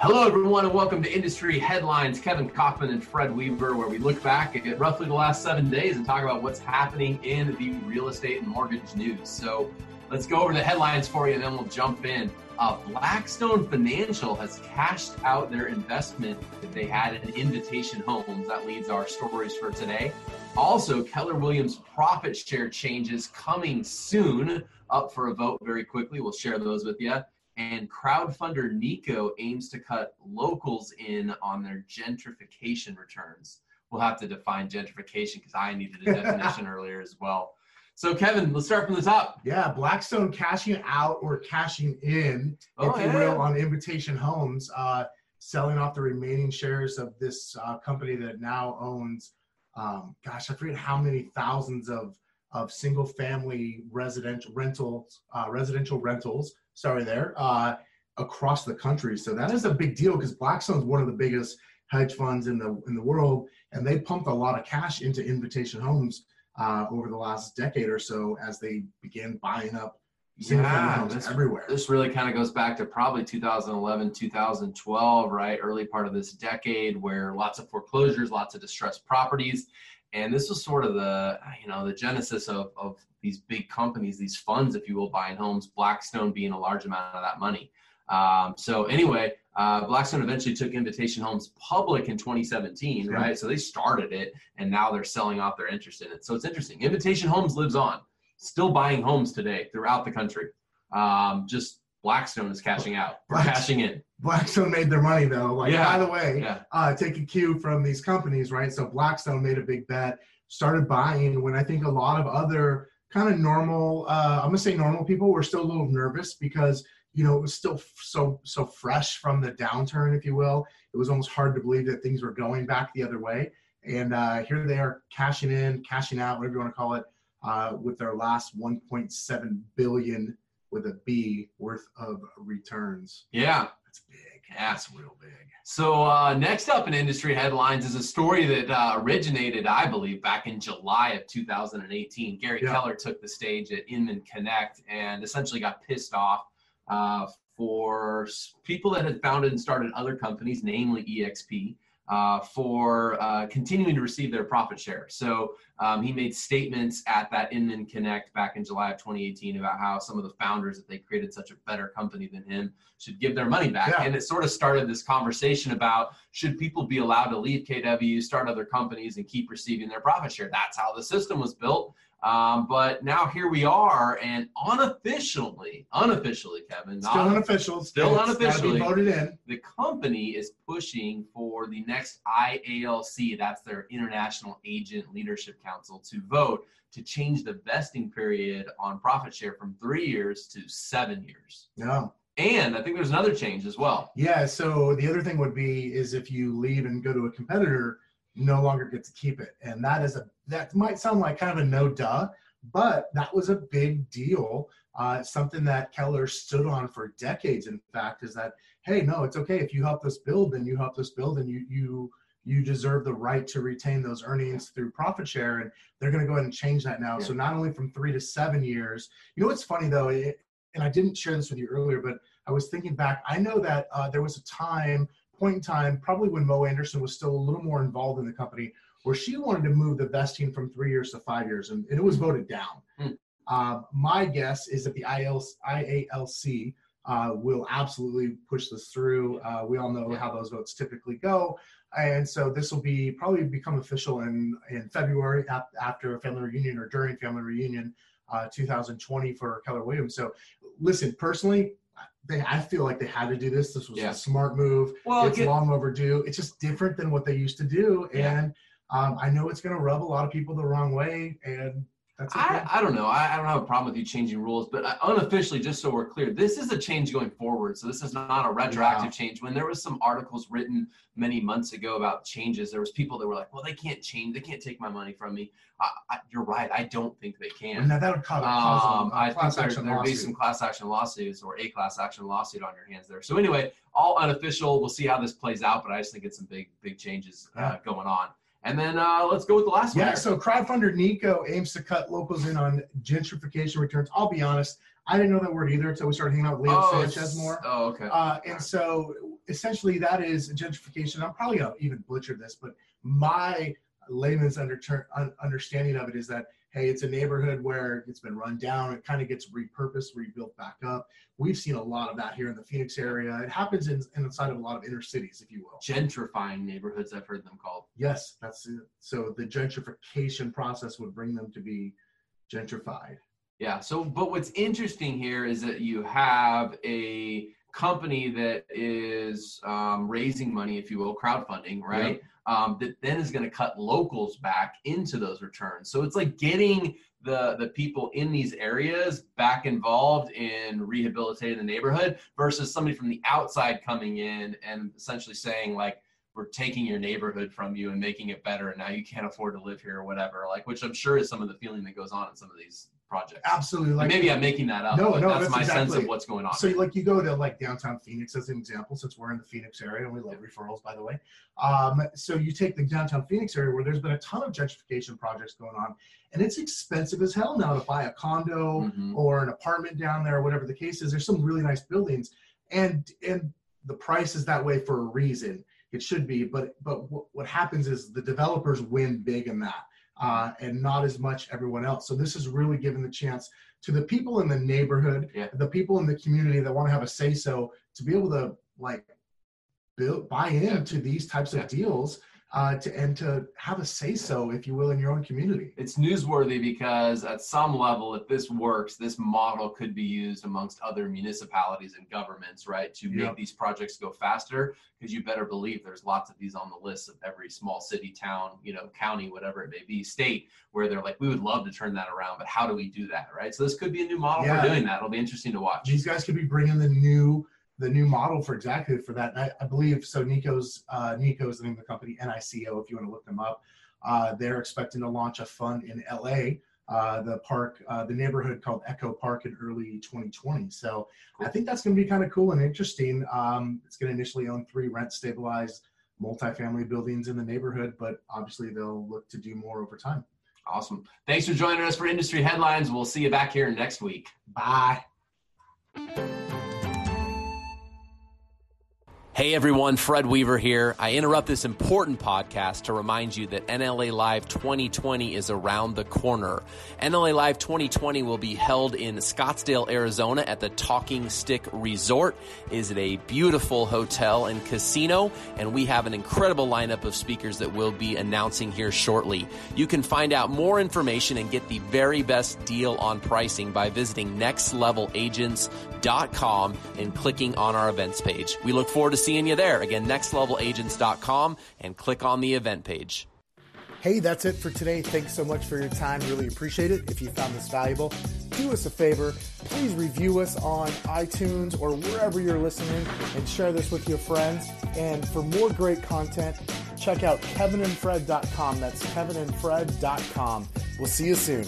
Hello, everyone, and welcome to Industry Headlines. Kevin Kauffman and Fred Weaver, where we look back at roughly the last seven days and talk about what's happening in the real estate and mortgage news. So let's go over the headlines for you, and then we'll jump in. Uh, Blackstone Financial has cashed out their investment that they had in Invitation Homes. That leads our stories for today. Also, Keller Williams profit share changes coming soon, up for a vote very quickly. We'll share those with you and crowdfunder Nico aims to cut locals in on their gentrification returns. We'll have to define gentrification because I needed a definition earlier as well. So, Kevin, let's start from the top. Yeah, Blackstone cashing out or cashing in, oh, if you will, on Invitation Homes, uh, selling off the remaining shares of this uh, company that now owns, um, gosh, I forget how many thousands of of single family residential rentals, uh, residential rentals sorry there, uh, across the country. So that is a big deal because Blackstone is one of the biggest hedge funds in the in the world, and they pumped a lot of cash into Invitation Homes uh, over the last decade or so as they began buying up yeah, this, everywhere. This really kind of goes back to probably 2011, 2012, right? Early part of this decade where lots of foreclosures, lots of distressed properties. And this was sort of the, you know, the genesis of, of these big companies, these funds, if you will, buying homes, Blackstone being a large amount of that money. Um, so anyway, uh, Blackstone eventually took Invitation Homes public in 2017, right? So they started it, and now they're selling off their interest in it. So it's interesting. Invitation Homes lives on, still buying homes today throughout the country. Um, just Blackstone is cashing out or cashing in. Blackstone made their money though. Like yeah. by the way, yeah. uh, take a cue from these companies, right? So Blackstone made a big bet, started buying when I think a lot of other kind of normal, uh, I'm gonna say normal people were still a little nervous because you know it was still so so fresh from the downturn, if you will. It was almost hard to believe that things were going back the other way. And uh, here they are cashing in, cashing out, whatever you want to call it, uh, with their last 1.7 billion with a B worth of returns. Yeah, that's big. That's real big. So uh, next up in industry headlines is a story that uh, originated, I believe, back in July of 2018. Gary yeah. Keller took the stage at Inman Connect and essentially got pissed off uh, for people that had founded and started other companies, namely EXP uh, for uh, continuing to receive their profit share. So um, he made statements at that Inman Connect back in July of 2018 about how some of the founders that they created such a better company than him should give their money back. Yeah. And it sort of started this conversation about should people be allowed to leave KW, start other companies, and keep receiving their profit share? That's how the system was built. Um, but now here we are, and unofficially, unofficially, Kevin, still unofficial, still unofficially, voted in. The company is pushing for the next IALC, that's their International Agent Leadership Council, to vote to change the vesting period on profit share from three years to seven years. Yeah. And I think there's another change as well. Yeah. So the other thing would be is if you leave and go to a competitor, no longer get to keep it. And that is a that might sound like kind of a no duh, but that was a big deal. Uh, something that Keller stood on for decades. In fact, is that hey, no, it's okay if you help us build, then you help us build, and you you you deserve the right to retain those earnings through profit share. And they're going to go ahead and change that now. Yeah. So not only from three to seven years. You know what's funny though, it, and I didn't share this with you earlier, but I was thinking back. I know that uh, there was a time point in time, probably when Mo Anderson was still a little more involved in the company, where she wanted to move the vesting from three years to five years, and, and it was voted down. Mm. Uh, my guess is that the IALC uh, will absolutely push this through. Uh, we all know how those votes typically go. And so this will be probably become official in, in February after family reunion or during family reunion uh, 2020 for Keller Williams. So listen, personally, they I feel like they had to do this. This was yeah. a smart move. Well, it's get, long overdue. It's just different than what they used to do, yeah. and um, I know it's going to rub a lot of people the wrong way. And that's okay. I, I don't know. I, I, don't have a problem with you changing rules, but uh, unofficially, just so we're clear, this is a change going forward. So this is not a retroactive change. When there was some articles written many months ago about changes, there was people that were like, "Well, they can't change. They can't take my money from me." I, you're right. I don't think they can. Now that would cause, um, I think there, there'd be some class action lawsuits or a class action lawsuit on your hands there. So anyway, all unofficial. We'll see how this plays out, but I just think it's some big, big changes uh, going on. And then uh, let's go with the last one. Yeah, so crowdfunder Nico aims to cut locals in on gentrification returns. I'll be honest, I didn't know that word either until we started hanging out with Leo oh, Sanchez more. Oh, okay. Uh, and so essentially that is gentrification. I'm probably gonna even butcher this, but my layman's under, understanding of it is that hey, it's a neighborhood where it's been run down, it kind of gets repurposed, rebuilt back up. We've seen a lot of that here in the Phoenix area. It happens in, inside of a lot of inner cities, if you will. Gentrifying neighborhoods, I've heard them called. Yes, that's it. So the gentrification process would bring them to be gentrified. Yeah. So, but what's interesting here is that you have a company that is um, raising money, if you will, crowdfunding, right? Um, that then is going to cut locals back into those returns. So it's like getting the the people in these areas back involved in rehabilitating the neighborhood versus somebody from the outside coming in and essentially saying like we're taking your neighborhood from you and making it better and now you can't afford to live here or whatever like which i'm sure is some of the feeling that goes on in some of these projects. Absolutely. Like, maybe I'm making that up. No, no, that's, that's my exactly. sense of what's going on. So, like, you go to like downtown Phoenix as an example, since we're in the Phoenix area and we love yeah. referrals, by the way. Um, so you take the downtown Phoenix area where there's been a ton of gentrification projects going on, and it's expensive as hell now to buy a condo mm-hmm. or an apartment down there, whatever the case is. There's some really nice buildings, and and the price is that way for a reason. It should be, but but what happens is the developers win big in that uh, and not as much everyone else. So this is really giving the chance to the people in the neighborhood, yeah. the people in the community that want to have a say so to be able to like build buy into these types of deals uh, to and to have a say so, if you will, in your own community. It's newsworthy because at some level, if this works, this model could be used amongst other municipalities and governments, right, to make these projects go faster. Because you better believe there's lots of these on the list of every small city, town, you know, county, whatever it may be, state, where they're like, we would love to turn that around, but how do we do that, right? So this could be a new model yeah. for doing that. It'll be interesting to watch. These guys could be bringing the new the new model for exactly for that. I, I, believe so. Nico's uh, Nico's the name of the company, NICO. If you want to look them up, uh, they're expecting to launch a fund in LA, uh, the park, uh, the neighborhood called Echo Park in early 2020. So I think that's going to be kind of cool and interesting. Um, it's going to initially own three rent stabilized multifamily buildings in the neighborhood, but obviously they'll look to do more over time. Awesome. Thanks for joining us for Industry Headlines. We'll see you back here next week. Bye. Hey everyone, Fred Weaver here. I interrupt this important podcast to remind you that NLA Live 2020 is around the corner. NLA Live 2020 will be held in Scottsdale, Arizona at the Talking Stick Resort. Is it a beautiful hotel and casino? And we have an incredible lineup of speakers that we'll be announcing here shortly. You can find out more information and get the very best deal on pricing by visiting nextlevelagents.com and clicking on our events page. We look forward to seeing you there. Again, nextlevelagents.com and click on the event page. Hey, that's it for today. Thanks so much for your time. Really appreciate it. If you found this valuable, do us a favor. Please review us on iTunes or wherever you're listening and share this with your friends. And for more great content, check out kevinandfred.com. That's kevinandfred.com. We'll see you soon.